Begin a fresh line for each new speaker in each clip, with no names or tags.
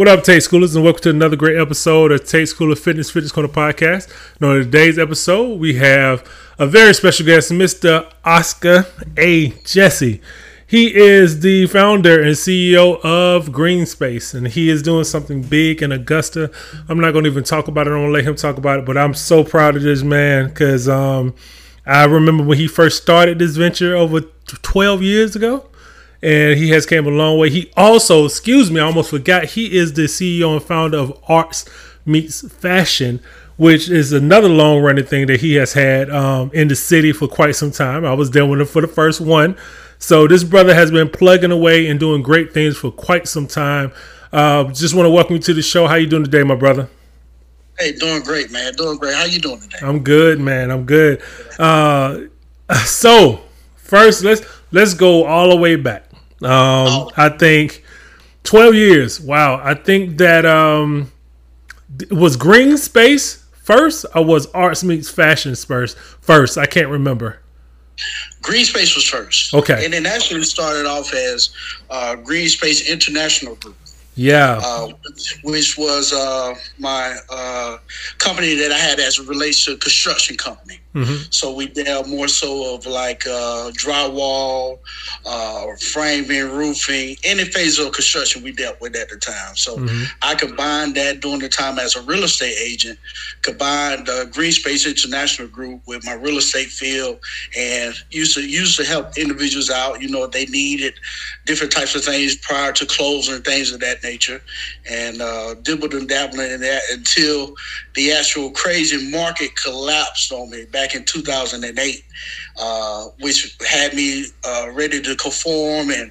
What up, Tate Schoolers, and welcome to another great episode of Tate School of Fitness Fitness Corner podcast. Now, in today's episode, we have a very special guest, Mr. Oscar A. Jessie. He is the founder and CEO of Green Space, and he is doing something big in Augusta. I'm not going to even talk about it. I'm going to let him talk about it, but I'm so proud of this man because um, I remember when he first started this venture over 12 years ago and he has came a long way. He also, excuse me, I almost forgot, he is the CEO and founder of Arts Meets Fashion, which is another long running thing that he has had um, in the city for quite some time. I was there with him for the first one. So this brother has been plugging away and doing great things for quite some time. Uh, just want to welcome you to the show. How you doing today, my brother?
Hey, doing great, man. Doing great. How you doing today?
I'm good, man. I'm good. Uh, so first, let's let's go all the way back. Um, oh. I think 12 years. Wow. I think that um, was Green Space first or was Arts Meets Fashion first? First, I can't remember.
Green Space was first.
Okay.
And then actually started off as uh, Green Space International Group.
Yeah.
Uh, which was uh, my uh, company that I had as it relates to construction company. Mm-hmm. So we dealt more so of like uh, drywall, uh, framing, roofing, any phase of construction we dealt with at the time. So mm-hmm. I combined that during the time as a real estate agent, combined the Green Space International Group with my real estate field, and used to used to help individuals out. You know, they needed different types of things prior to closing and things of that nature, and uh, dibbled and dabbling in that until the actual crazy market collapsed on me back in 2008, uh, which had me uh, ready to conform and,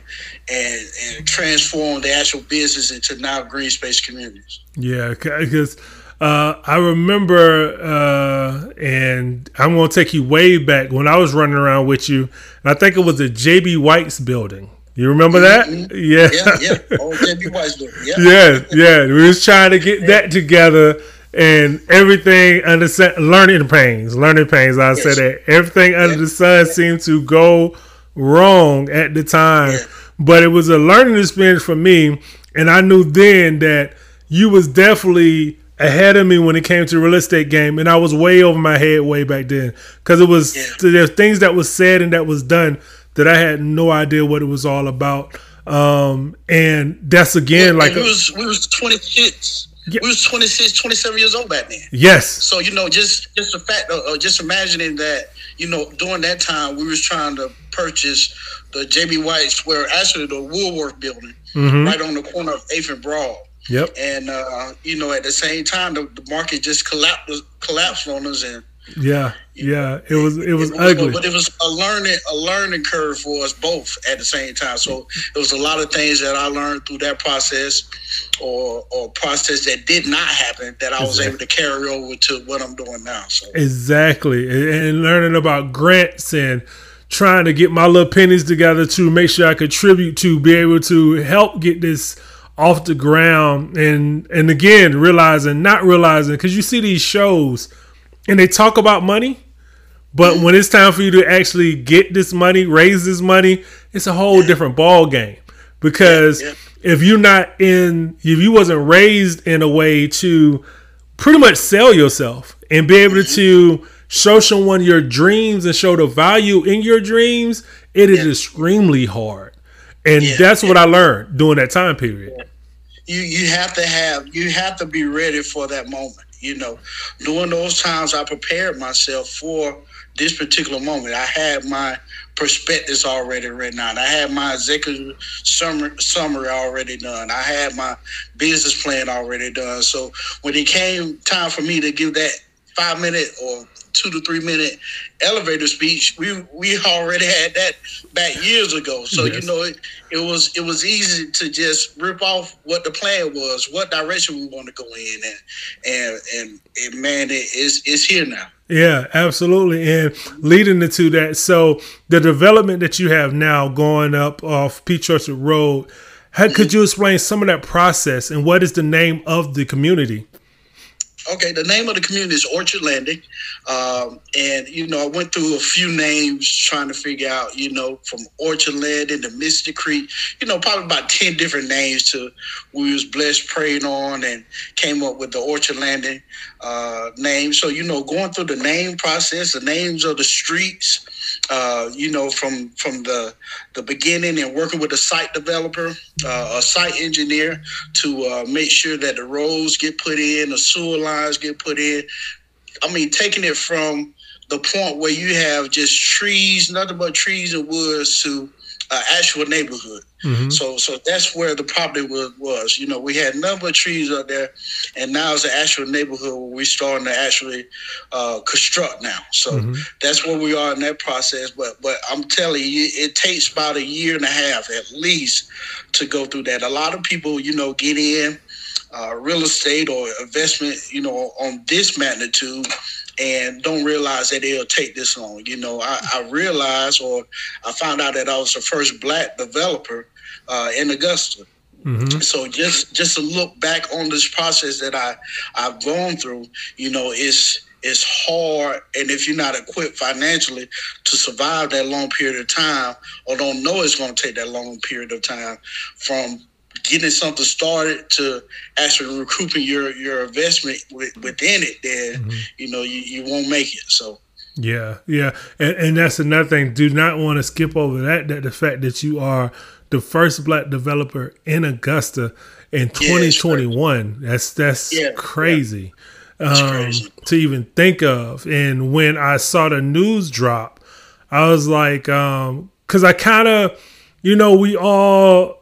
and and transform the actual business into now green space communities.
Yeah, because. Uh, I remember, uh, and I'm going to take you way back when I was running around with you, and I think it was the JB White's building. You remember that?
Mm-hmm. Yeah, yeah, yeah. Oh, JB White's building. Yeah,
yeah, yeah. We was trying to get that together, and everything under learning pains, learning pains. I yes. said that everything under the sun seemed to go wrong at the time, yeah. but it was a learning experience for me, and I knew then that you was definitely ahead of me when it came to the real estate game, and I was way over my head way back then because it was there's things that was said and that was done that I had no idea what it was all about. Um, and that's again like
we was we was 26 yeah. We was 26, 27 years old back then.
Yes.
So you know, just just the fact, of, uh, just imagining that, you know, during that time we was trying to purchase the JB White's, where actually the Woolworth building, mm-hmm. right on the corner of Eighth and Broad.
Yep.
And uh, you know, at the same time, the, the market just collapsed collapsed on us, and
yeah, yeah, it was it was, it was ugly,
but it was a learning a learning curve for us both at the same time. So it was a lot of things that I learned through that process, or or process that did not happen that I was able to carry over to what I'm doing now. So
exactly, and learning about grants and trying to get my little pennies together to make sure I contribute to be able to help get this off the ground and and again realizing not realizing because you see these shows and they talk about money, but when it's time for you to actually get this money, raise this money, it's a whole different ball game. Because yeah, yeah. if you're not in, if you wasn't raised in a way to pretty much sell yourself and be able mm-hmm. to show someone your dreams and show the value in your dreams, it is extremely hard. And that's what I learned during that time period.
You you have to have you have to be ready for that moment. You know, during those times, I prepared myself for this particular moment. I had my prospectus already written out. I had my executive summary, summary already done. I had my business plan already done. So when it came time for me to give that five minute or two to three minute elevator speech, we we already had that back years ago. So yes. you know it, it was it was easy to just rip off what the plan was, what direction we want to go in, and and and, and man, it is it's here now.
Yeah, absolutely. And leading into that, so the development that you have now going up off Peach Orchard Road, how, could mm-hmm. you explain some of that process and what is the name of the community?
Okay, the name of the community is Orchard Landing, um, and you know I went through a few names trying to figure out, you know, from Orchard Landing to Mystic Creek, you know, probably about ten different names to we was blessed, praying on, and came up with the Orchard Landing uh, name. So you know, going through the name process, the names of the streets, uh, you know, from from the the beginning and working with a site developer, uh, a site engineer to uh, make sure that the roads get put in, the sewer lines get put in. I mean, taking it from the point where you have just trees, nothing but trees and woods, to uh, actual neighborhood. Mm-hmm. So so that's where the property was, was. You know, we had a number of trees up there, and now it's an actual neighborhood where we're starting to actually uh, construct now. So mm-hmm. that's where we are in that process. But but I'm telling you, it takes about a year and a half at least to go through that. A lot of people, you know, get in uh, real estate or investment, you know, on this magnitude and don't realize that it'll take this long. You know, I, I realized or I found out that I was the first black developer uh, in Augusta. Mm-hmm. So just just to look back on this process that I I've gone through, you know, it's it's hard, and if you're not equipped financially to survive that long period of time, or don't know it's going to take that long period of time, from getting something started to actually recouping your your investment within it, then mm-hmm. you know you, you won't make it. So.
Yeah, yeah, and, and that's another thing. Do not want to skip over that. That the fact that you are the first black developer in Augusta in 2021. Yeah, that's that's yeah, crazy, yeah. Um, crazy to even think of. And when I saw the news drop, I was like, um, because I kind of, you know, we all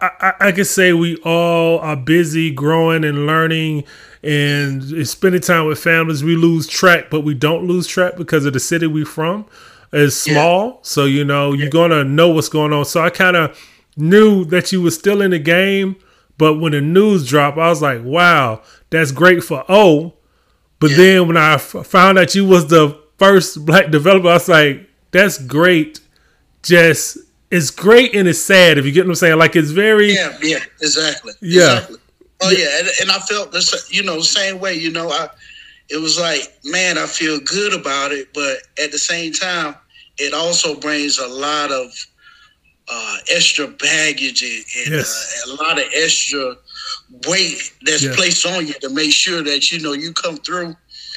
I, I could say we all are busy growing and learning and spending time with families. We lose track, but we don't lose track because of the city we're from is small. Yeah. So you know you're gonna know what's going on. So I kind of knew that you were still in the game, but when the news dropped, I was like, wow, that's great for O. But yeah. then when I f- found out you was the first black developer, I was like, that's great. Just it's great and it's sad if you get what I'm saying. Like it's very
yeah yeah exactly
yeah.
Exactly. Oh yeah, and, and I felt this you know same way. You know, I it was like man, I feel good about it, but at the same time, it also brings a lot of uh, extra baggage and, yes. uh, a lot of extra weight that's yes. placed on you to make sure that you know you come through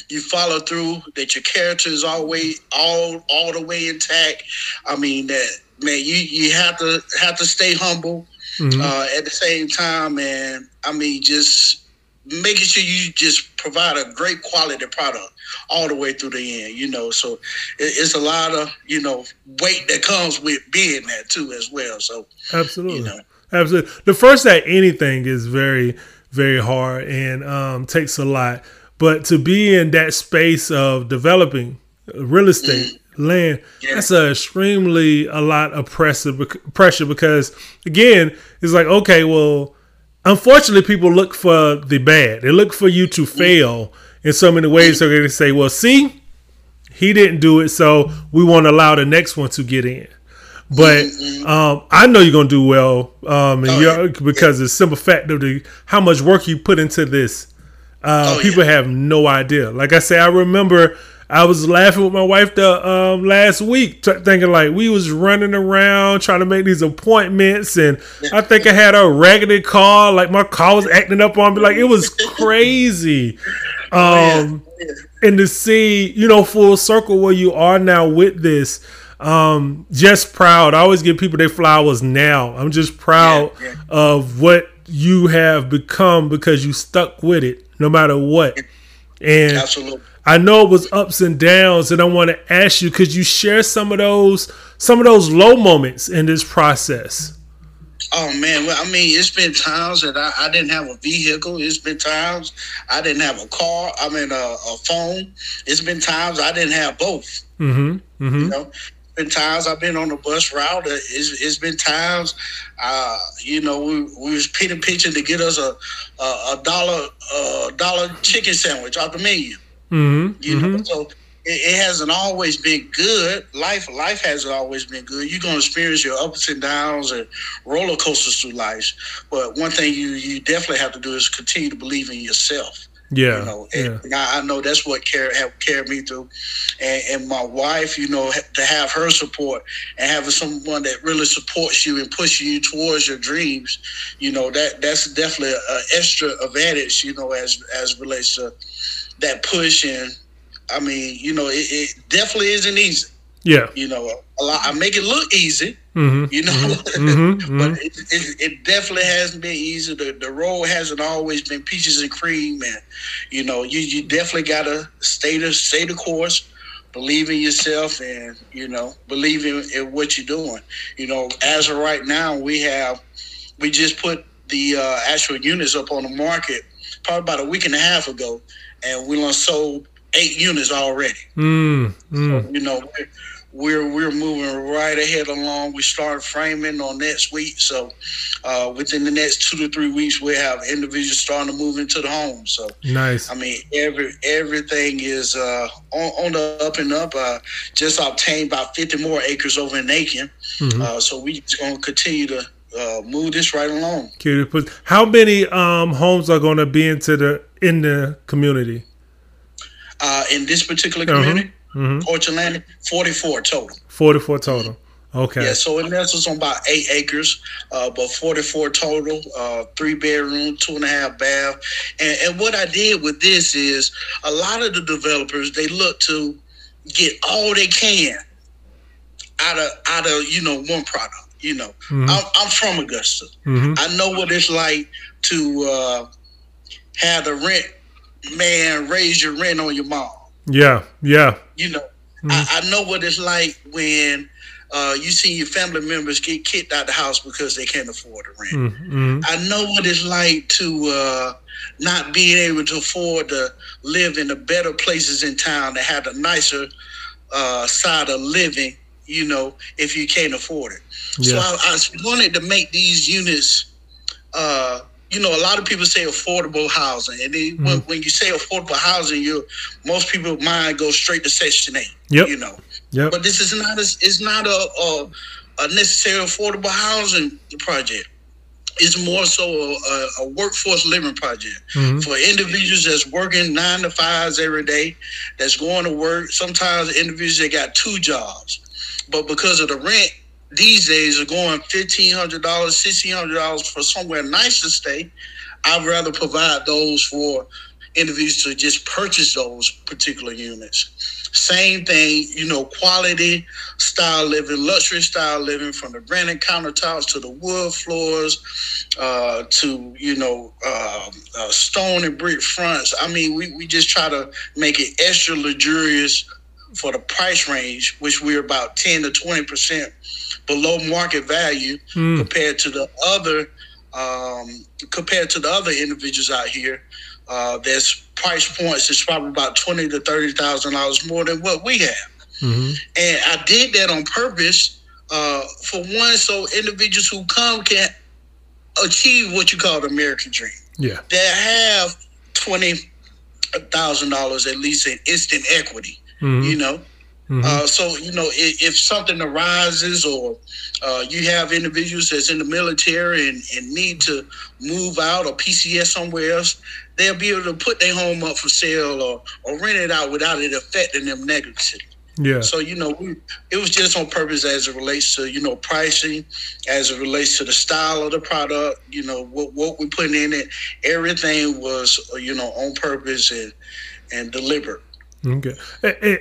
you follow through that your character is always all all the way intact i mean that man, you you have to have to stay humble mm-hmm. uh, at the same time, and I mean, just making sure you just provide a great quality product all the way through the end. You know, so it, it's a lot of you know weight that comes with being that too as well. So
absolutely, you know. absolutely. The first at anything is very very hard and um, takes a lot. But to be in that space of developing real estate, mm land, yeah. that's a extremely a lot of pressure pressure because again, it's like okay, well, unfortunately, people look for the bad. They look for you to fail in so many ways. So they say, well, see, he didn't do it, so we won't allow the next one to get in. But um, I know you're gonna do well, um, and oh, yeah. because the simple fact of the how much work you put into this. Uh, oh, people yeah. have no idea. Like I say, I remember I was laughing with my wife the um, last week, t- thinking like we was running around trying to make these appointments, and I think I had a raggedy car. Like my car was acting up on me, like it was crazy. Um, and to see, you know, full circle where you are now with this, um, just proud. I always give people their flowers now. I'm just proud yeah, yeah. of what you have become because you stuck with it no matter what. And
Absolutely.
I know it was ups and downs, and I want to ask you, could you share some of those some of those low moments in this process?
Oh man, well, I mean, it's been times that I, I, didn't have a vehicle. It's been times I didn't have a car. I mean, a, a phone. It's been times I didn't have both.
Mm-hmm. Mm-hmm.
You know, been times I've been on the bus route. It's, it's been times, uh, you know, we, we was pitching pitching to get us a a, a dollar a dollar chicken sandwich off the menu.
Mm-hmm.
You mm-hmm. know, so it, hasn't always been good. Life life hasn't always been good. You're gonna experience your ups and downs and roller coasters through life. But one thing you you definitely have to do is continue to believe in yourself.
Yeah,
you know, and
yeah.
I, I know that's what care have carried me through, and, and my wife, you know, to have her support and having someone that really supports you and pushes you towards your dreams, you know, that that's definitely an extra advantage, you know, as as relates to that push and. I mean, you know, it, it definitely isn't easy.
Yeah.
You know, a lot. I make it look easy.
Mm-hmm.
You know,
mm-hmm.
but it, it, it, definitely hasn't been easy. The, the road hasn't always been peaches and cream, and you know, you, you definitely gotta stay the stay the course, believe in yourself, and you know, believe in, in what you're doing. You know, as of right now, we have we just put the uh, actual units up on the market probably about a week and a half ago, and we done sold eight units already.
Mm, mm.
So, you know, we're, we're we're moving right ahead along. We start framing on next week, so uh, within the next two to three weeks, we have individuals starting to move into the home. So
nice.
I mean, every everything is uh, on, on, the up and up. Uh, just obtained about fifty more acres over in Aiken, mm-hmm. Uh, so we just gonna continue to uh, move this right along.
How many um, homes are going to be into the in the community?
uh, in this particular uh-huh. community, mm-hmm. Atlantic, 44 total.
44 total. Okay.
Yeah, so it nestles on about eight acres, uh, but 44 total, uh, three bedroom, two and a half bath. And, and what I did with this is a lot of the developers, they look to get all they can out of, out of, you know, one product. You know, mm-hmm. I'm, I'm, from Augusta. Mm-hmm. I know what it's like to uh, have the rent man raise your rent on your mom.
Yeah, yeah.
You know, mm-hmm. I, I, know what it's like when uh, you see your family members get kicked out the house because they can't afford the rent. Mm-hmm. I know what it's like to uh, not being able to afford to live in the better places in town that have a nicer uh, side of living. You know, if you can't afford it. Yeah. So I, I wanted to make these units uh, you know, a lot of people say affordable housing, and they, mm-hmm. when, when, you say affordable housing, you most people mind go straight to Section Eight.
Yep.
You know.
Yep.
But this is not a, it's not a, a, a necessary affordable housing project. It's more so a, a workforce living project mm-hmm. for individuals that's working nine to fives every day, that's going to work. Sometimes individuals that got two jobs, but because of the rent these days are going fifteen hundred dollars, sixteen hundred dollars for somewhere nice to stay. I'd rather provide those for individuals to just purchase those particular units. Same thing, you know, quality style living, luxury style living, from the granite countertops to the wood floors, uh, to you know, uh, uh, stone and brick fronts. I mean, we, we just try to make it extra luxurious for the price range, which we're about ten to twenty percent below market value mm. compared to the other um, compared to the other individuals out here. Uh, there's price points that's probably about twenty to thirty thousand dollars more than what we have, mm-hmm. and I did that on purpose uh, for one, so individuals who come can achieve what you call the American dream.
Yeah,
that have twenty thousand dollars at least in instant equity. Mm-hmm. You know, Mm-hmm. Uh, so you know, if, if, something arises, or uh, you have individuals that's in the military and, and, need to move out or PCS somewhere else, they'll be able to put their home up for sale or, or rent it out without it affecting them negatively.
Yeah.
So you know, we, it was just on purpose as it relates to you know pricing, as it relates to the style of the product. You know what what we put in it. Everything was you know on purpose and and deliberate.
Okay,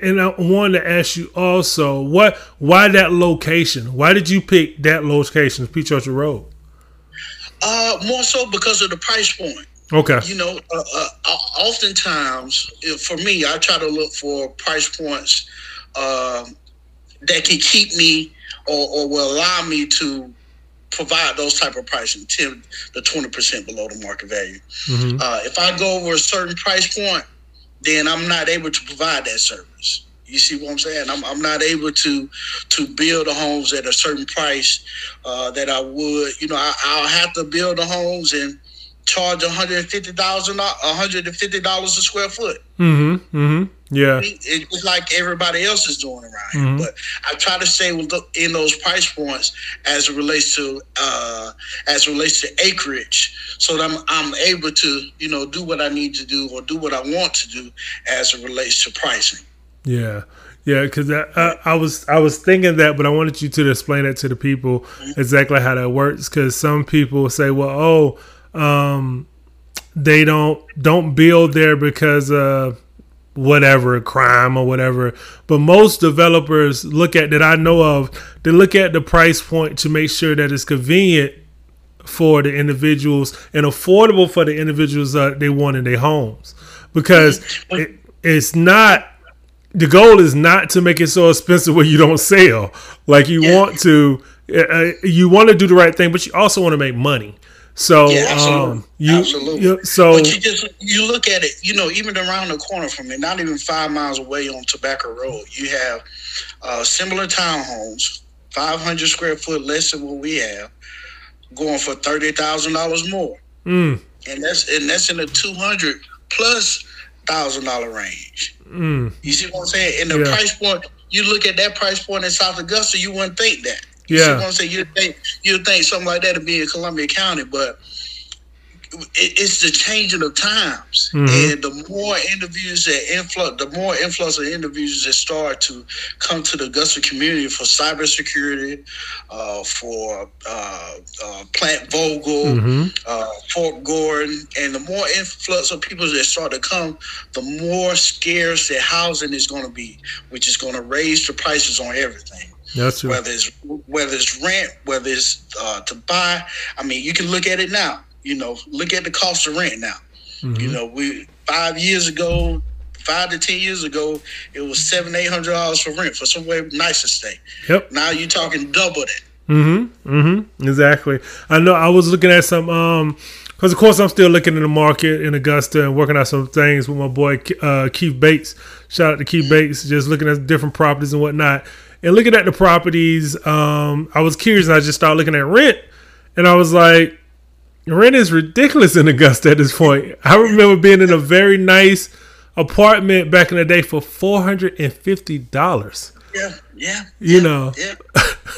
and I wanted to ask you also, what, why that location? Why did you pick that location, Peach Orchard Road?
Uh, more so because of the price point.
Okay.
You know, uh, uh, oftentimes for me, I try to look for price points uh, that can keep me or, or, will allow me to provide those type of pricing, ten to twenty percent below the market value. Mm-hmm. Uh, if I go over a certain price point, then I'm not able to provide that service. You see what I'm saying? I'm, I'm not able to to build the homes at a certain price uh, that I would. You know, I, will have to build the homes and charge one hundred fifty thousand, one hundred and fifty dollars a square foot.
Mm-hmm. Mm-hmm. Yeah.
It's like everybody else is doing around here. Mm-hmm. But I try to stay in those price points as it relates to uh, as it relates to acreage, so that I'm, I'm able to you know do what I need to do or do what I want to do as it relates to pricing.
Yeah. Yeah, because I, I, I, was I was thinking that, but I wanted you to explain it to the people mm-hmm. exactly how that works. Because some people say, "Well, oh, um, they don't don't build there because of whatever crime or whatever. But most developers look at that I know of, they look at the price point to make sure that it's convenient for the individuals and affordable for the individuals that they want in their homes. Because it, it's not the goal is not to make it so expensive where you don't sell. Like you yeah. want to, uh, you want to do the right thing, but you also want to make money. So yeah, absolutely. Um, you, absolutely. You, so
but you just you look at it, you know, even around the corner from me, not even five miles away on Tobacco Road, you have uh, similar townhomes, five hundred square foot less than what we have, going for thirty thousand dollars more,
mm.
and that's and that's in the two hundred plus thousand dollar range.
Mm.
You see what I'm saying? And the yeah. price point, you look at that price point in South Augusta, you wouldn't think that.
You yeah.
I'm saying? You think you think something like that to be in Columbia County, but it's the changing of times, mm-hmm. and the more interviews that influx, the more influx of interviews that start to come to the Augusta community for cybersecurity, uh, for uh, uh, Plant Vogtle, mm-hmm. Uh, Fort Gordon, and the more influx of people that start to come, the more scarce that housing is going to be, which is going to raise the prices on everything.
That's
true. Whether it's whether it's rent, whether it's uh, to buy. I mean, you can look at it now. You know, look at the cost of rent now. Mm-hmm. You know, we five years ago, five to ten years ago, it was seven, eight hundred dollars for rent for somewhere nice to stay.
Yep.
Now you're talking double that.
Mm-hmm. Mm-hmm. Exactly. I know. I was looking at some. Um, because of course I'm still looking in the market in Augusta and working out some things with my boy uh, Keith Bates. Shout out to Keith. Bates, just looking at different properties and whatnot and looking at the properties, um, I was curious and I just started looking at rent and I was like, rent is ridiculous in Augusta at this point. I remember being in a very nice apartment back in the day for four hundred and fifty dollars.
Yeah, yeah.
You
yeah,
know.
Yeah.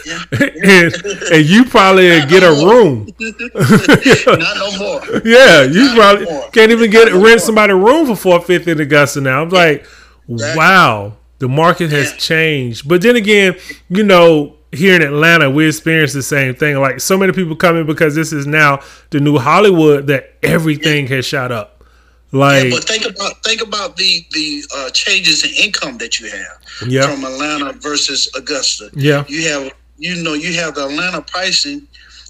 Yeah,
and, and you probably get no a more. room.
Not no more.
Yeah, you Not probably no can't even get rent somebody a room for four fifty in Augusta now. I'm like, exactly. wow. The market has changed. But then again, you know, here in Atlanta, we experience the same thing. Like so many people coming because this is now the new Hollywood that everything has shot up. Like,
yeah, but think about think about the the uh, changes in income that you have
yeah.
from Atlanta versus Augusta.
Yeah,
you have you know you have the Atlanta pricing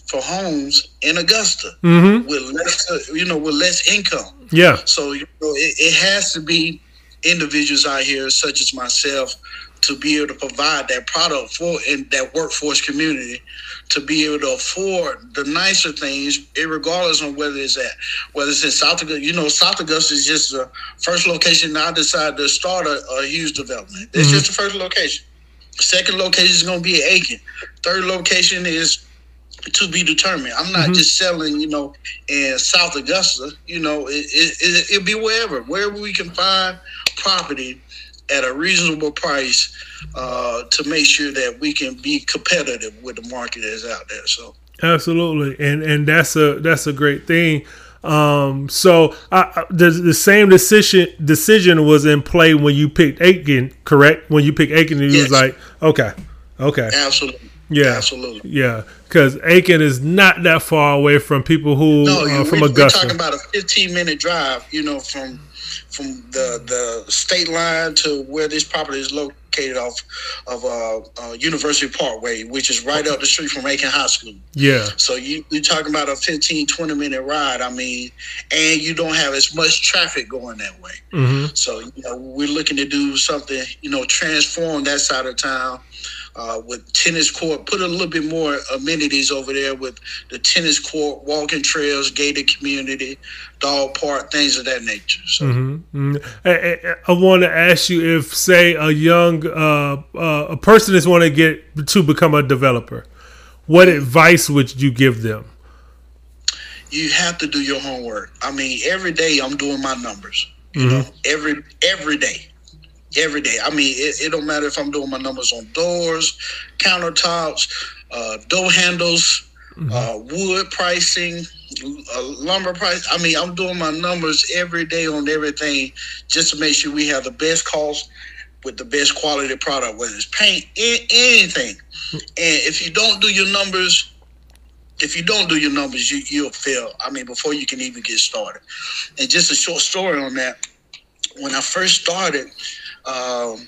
for homes in Augusta
mm-hmm.
with less you know with less income.
Yeah,
so you know it, it has to be individuals out here, such as myself, to be able to provide that product for in that workforce community, to be able to afford the nicer things, regardless of whether it's at whether it's in South Augusta. You know, South Augusta is just the first location. I decided to start a, a huge development. It's mm-hmm. just the first location. Second location is going to be Aiken. Third location is to be determined. I'm not mm-hmm. just selling, you know, in South Augusta. You know, it, it, it, it'll be wherever, wherever we can find property at a reasonable price uh, to make sure that we can be competitive with the market that's out there. So
absolutely, and and that's a that's a great thing. Um, so I, the, the same decision decision was in play when you picked Aiken, correct? When you picked Aiken, and you yes. was like, okay, okay,
absolutely.
Yeah,
absolutely.
Yeah, because Aiken is not that far away from people who no, uh, from we, Augusta.
We're talking about a 15 minute drive, you know, from from the the state line to where this property is located off of uh, uh, University Parkway, which is right up the street from Aiken High School.
Yeah.
So you, you're talking about a 15, 20 minute ride. I mean, and you don't have as much traffic going that way.
Mm-hmm.
So you know, we're looking to do something, you know, transform that side of town uh, with tennis court, put a little bit more amenities over there with the tennis court, walking trails, gated community, dog park, things of that nature. So.
Mm-hmm. Mm-hmm. I, I, I want to ask you if, say, a young uh, uh, a person is want to get to become a developer, what advice would you give them?
you have to do your homework. I mean, every day I'm doing my numbers. You mm-hmm. know, every every day, every day. I mean, it, it, don't matter if I'm doing my numbers on doors, countertops, uh, door handles, mm-hmm. uh, wood pricing, uh, lumber price. I mean, I'm doing my numbers every day on everything just to make sure we have the best cost with the best quality product, whether it's paint, anything. And if you don't do your numbers, if you don't do your numbers, you, you'll fail. I mean, before you can even get started. And just a short story on that. When I first started, um,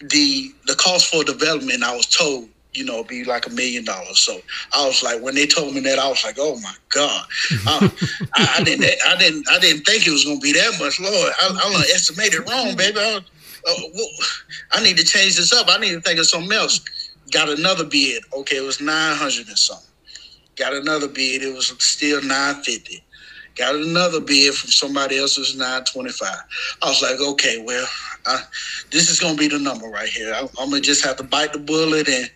the the cost for development, I was told, you know, be like a million dollars. So I was like, when they told me that, I was like, oh my god, uh, I, I, didn't, I didn't, I didn't think it was gonna be that much. Lord, I, I estimated wrong, baby. I, uh, well, I need to change this up. I need to think of something else. Got another bid. Okay, it was nine hundred and something. Got another bid. It was still nine fifty. Got another bid from somebody else. It was nine twenty five. I was like, okay, well, I, this is gonna be the number right here. I, am gonna just have to bite the bullet and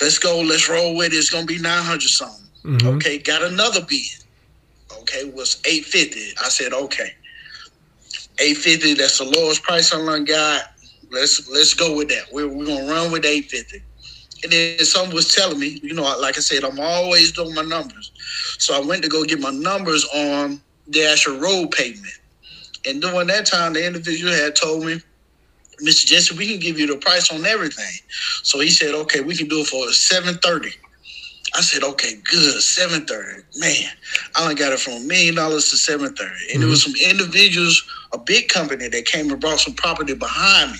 let's go. Let's roll with it. It's gonna be nine hundred something. Mm-hmm. Okay, got another bid. Okay, was eight fifty. I said, okay, eight fifty. That's the lowest price I run got. Let's let's go with that. We're, we're gonna run with eight fifty. And then someone was telling me, you know, like I said, I'm always doing my numbers. So I went to go get my numbers on the actual road pavement. And during that time, the individual had told me, Mr. Jessie, we can give you the price on everything. So he said, okay, we can do it for 730. I said, okay, good, 730. Man, I only got it from a million dollars to 730. And mm-hmm. there was some individuals, a big company that came and brought some property behind me.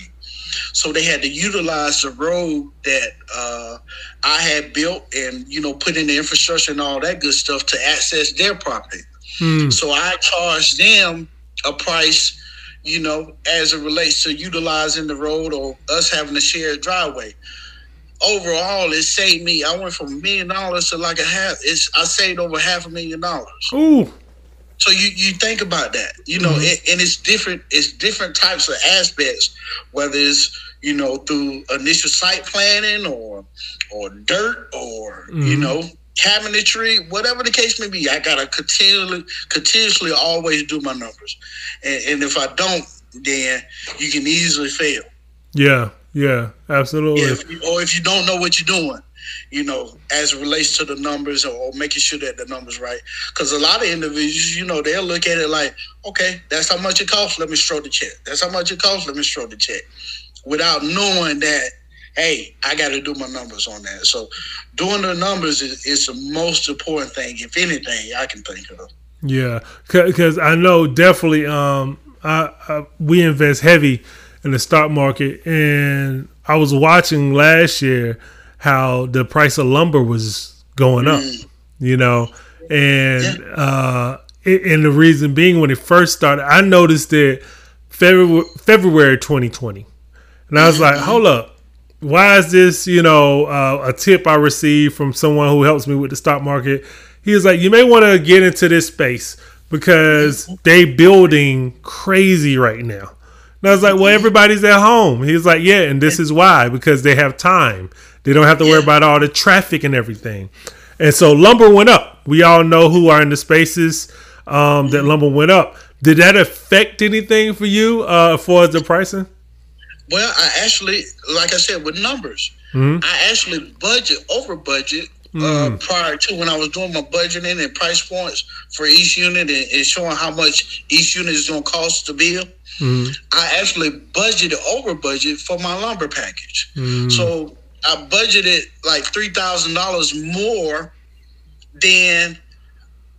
So they had to utilize the road that uh, I had built and, you know, put in the infrastructure and all that good stuff to access their property. Hmm. So I charged them a price, you know, as it relates to utilizing the road or us having a shared driveway. Overall, it saved me. I went from a million dollars to like a half. It's I saved over half a million dollars.
Ooh.
So you, you think about that, you know, mm-hmm. and, and it's different. It's different types of aspects, whether it's you know, through initial site planning or or dirt or mm-hmm. you know cabinetry, whatever the case may be. I gotta continually continuously always do my numbers, and, and if I don't, then you can easily fail.
Yeah, yeah, absolutely.
If you, or if you don't know what you're doing, you know, as it relates to the numbers or, making sure that the numbers right. Because a lot of individuals, you know, they'll look at it like, okay, that's how much it costs. Let me stroke the check. That's how much it costs. Let me stroke the check without knowing that hey, I got to do my numbers on that. So doing the numbers is, is, the most important thing, if anything, I can think of.
Yeah, because I know definitely um, I, I, we invest heavy in the stock market, and I was watching last year how the price of lumber was going up, mm. you know, and yeah. uh, and the reason being when it first started, I noticed it February February 2020 and I was like, hold up. Why is this, you know, uh, a tip I received from someone who helps me with the stock market? He was like, you may want to get into this space because they building crazy right now. And I was like, well, everybody's at home. He was like, yeah, and this is why because they have time. They don't have to worry about all the traffic and everything. And so lumber went up. We all know who are in the spaces um, that lumber went up. Did that affect anything for you uh, as the pricing?
Well, I actually, like I said, with numbers, mm-hmm. I actually budget over budget uh, mm. prior to when I was doing my budgeting and price points for each unit and, and showing how much each unit is going to cost to build. Mm. I actually budgeted over budget for my lumber package. Mm. So I budgeted like three thousand dollars more than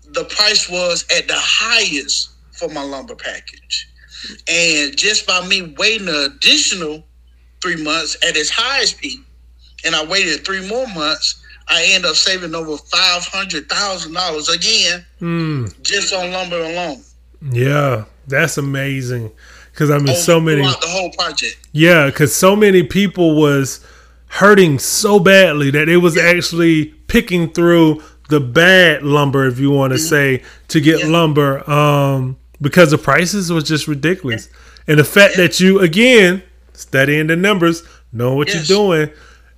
the price was at the highest for my lumber package. And just by me waiting an additional three months at its highest peak, and I waited three more months, I end up saving over five hundred thousand dollars again, mm. just on lumber alone.
Yeah, that's amazing. Because I mean, Over, so many
the whole project.
Yeah, because so many people was hurting so badly that it was yeah. actually picking through the bad lumber, if you want to mm-hmm. say, to get yeah. lumber. Um, because the prices was just ridiculous. And the fact yeah. that you again studying the numbers, knowing what yes. you're doing,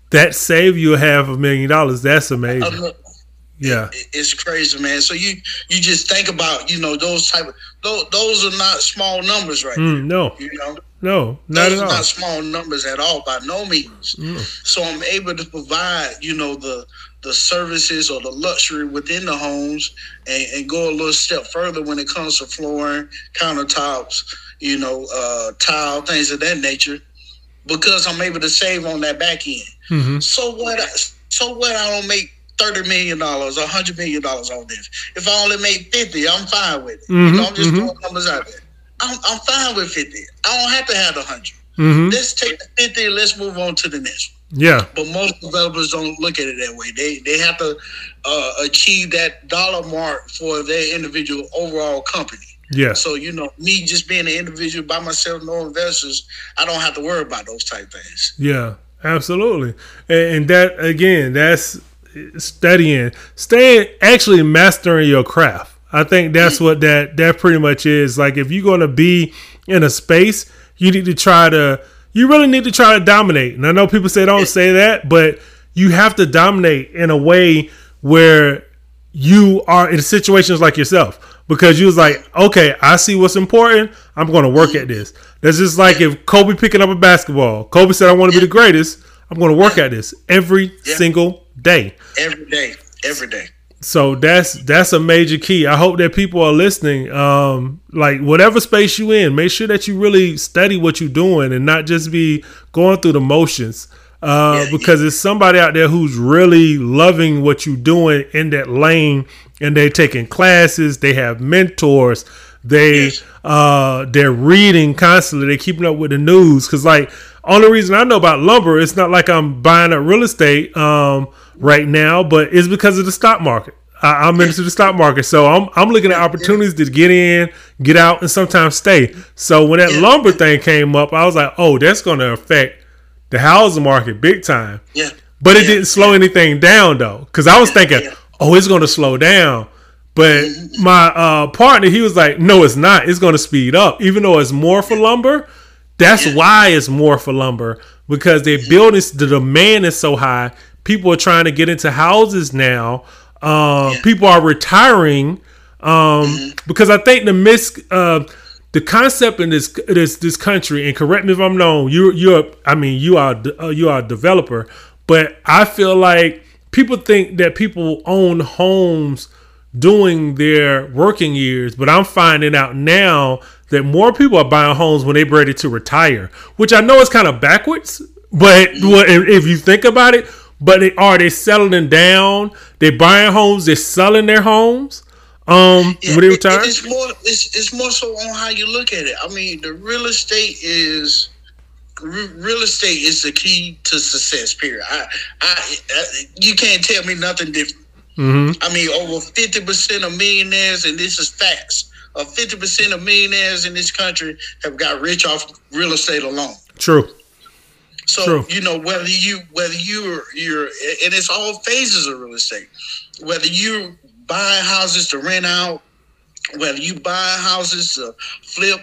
that saved you a half a million dollars. That's amazing. Yeah,
it, it's crazy, man. So you you just think about you know those type of those, those are not small numbers, right?
Mm, no,
you know,
no, not
those
at
are
all.
not small numbers at all by no means.
Mm.
So I'm able to provide you know the the services or the luxury within the homes and, and go a little step further when it comes to flooring, countertops, you know, uh, tile, things of that nature, because I'm able to save on that back end.
hmm
So what? I, so what? I don't make thirty million dollars, a hundred million dollars on this. If I only make fifty, I'm fine with it.
Mhm,
You know, I'm just
mhm.
throwing numbers out there. I'm, I'm fine with fifty. I don't have to have the hundred.
hmm
Let's take the fifty and let's move on to the next one.
Yeah,
But most developers don't look at it that way. They they have to uh, achieve that dollar mark for their individual overall company.
yeah,
So you know, me just being an individual by myself, no investors, I don't have to worry about those type things.
yeah, absolutely. And, and that again, that's studying, staying, actually mastering your craft. I think that's what that that pretty much is. Like if you're gonna be in a space, you need to try to. You really need to try to dominate. And I know people say don't say that, but you have to dominate in a way where you are in situations like yourself because you was like, okay, I see what's important. I'm going to work at this. That's just like if Kobe picking up a basketball. Kobe said, I want to be the greatest. I'm going to work at this every single day.
Every day, every day.
So that's that's a major key. I hope that people are listening. Um, like whatever space you in, make sure that you really study what you're doing and not just be going through the motions. Uh,
Yeah,
because there's somebody out there who's really loving what you're doing in that lane, and they're taking classes. They have mentors. They
Yes.
uh, they're reading constantly. They're keeping up with the news. Cause like only reason I know about lumber, it's not like I'm buying up real estate um, right now, but it's because of the stock market. I, I'm into the stock market, so I'm I'm looking at opportunities to get in, get out, and sometimes stay. So when that
Yeah.
lumber thing came up, I was like, oh, that's going to affect the housing market big time.
Yeah.
But it
Yeah.
didn't slow anything down though, because I was thinking,
Yeah.
oh, it's going to slow down. But my uh, partner, he was like, no, it's not. It's going to speed up, even though it's more for lumber. That's why it's more for lumber because they're building. The demand is so high. People are trying to get into houses now. Um,
Yeah.
People are retiring um, because I think the mis uh, the concept in this this this country. And correct me if I'm wrong. You you're I mean you are uh, you are a developer, but I feel like people think that people own homes doing their working years, but I'm finding out now that more people are buying homes when they're ready to retire, which I know is kind of backwards. But what if if you think about it, but they are they settling down? They're buying homes, they're selling their homes. Um,
Yeah,
when they
it- it's more it's, it's more so on how you look at it. I mean, the real estate is re- real estate is the key to success. Period. I, I, I you can't tell me nothing different.
hmm
I mean, over fifty percent of millionaires, and this is facts. Of fifty percent of millionaires in this country have got rich off real estate alone.
True.
So
True.
you know whether you whether you're you're and it's all phases of real estate. Whether you buy houses to rent out, whether you buy houses to flip,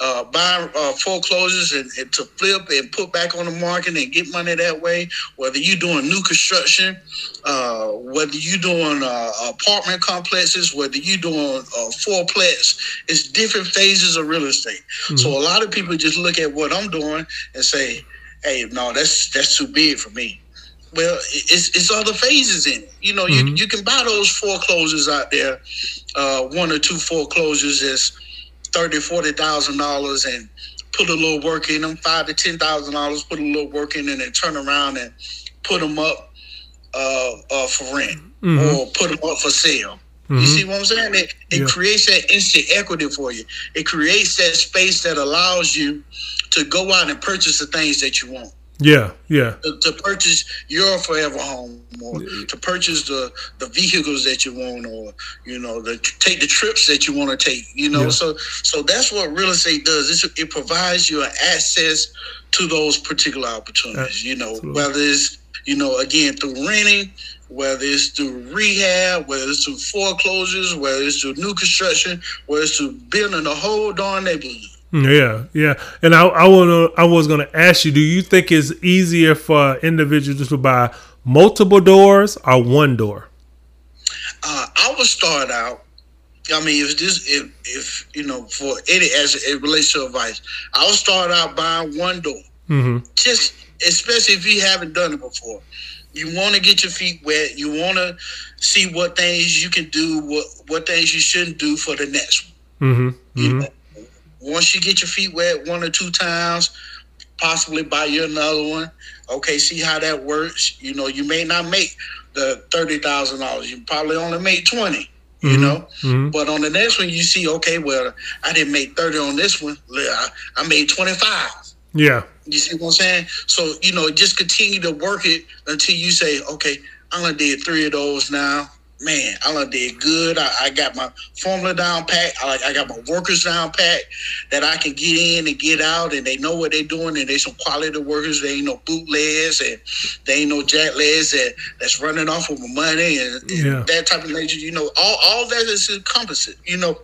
uh, buy uh, foreclosures and, and to flip and put back on the market and get money that way. Whether you're doing new construction, uh, whether you're doing uh, apartment complexes, whether you're doing uh, fourplex, it's different phases of real estate. So a lot of people just look at what I'm doing and say, "Hey, no, that's that's too big for me." Well, it's it's other phases in it. You know, you
Mhm.
you can buy those foreclosures out there, uh, one or two foreclosures that's thirty, forty thousand dollars, and put a little work in them, five to ten thousand dollars, put a little work in, and then turn around and put them up uh, uh, for rent
Mhm.
or put them up for sale. You
Mhm.
see what I'm saying? It, it
Yeah.
creates that instant equity for you. It creates that space that allows you to go out and purchase the things that you want.
Yeah. Yeah.
To, to purchase your forever home, or to purchase the the vehicles that you want, or you know, the take the trips that you want to take. You know,
Yeah.
so so that's what real estate does. It's, it provides you access to those particular opportunities. You know, whether it's you know again through renting, whether it's through rehab, whether it's through foreclosures, whether it's through new construction, whether it's through building a whole darn neighborhood.
Yeah, yeah, and I, I want I was going to ask you: Do you think it's easier for individuals to buy multiple doors or one door?
Uh, I would start out. I mean, if this, if if you know, for any as it relates to advice, I would start out buying one door.
Mm-hmm.
Just especially if you haven't done it before. You want to get your feet wet. You want to see what things you can do, what what things you shouldn't do for the next one.
Mm-hmm.
You
Mm-hmm.
know, once you get your feet wet one or two times, possibly buy you another one. Okay, see how that works. You know, you may not make the thirty thousand dollars. You probably only make twenty. You
Mhm.
know,
Mm-hmm.
but on the next one, you see, okay, well, I didn't make thirty on this one. I, I made twenty five.
Yeah.
You see what I'm saying? So you know, just continue to work it until you say, okay, I done did three of those now. Man, I done did good. I, I got my formula down pat. I, I got my workers down pat that I can get in and get out, and they know what they're doing, and they some quality workers. They ain't no bootlegs, and they ain't no jacklegs that that's running off with my money and, and
Yeah.
that type of nature. You know, all all that is encompassed. You know,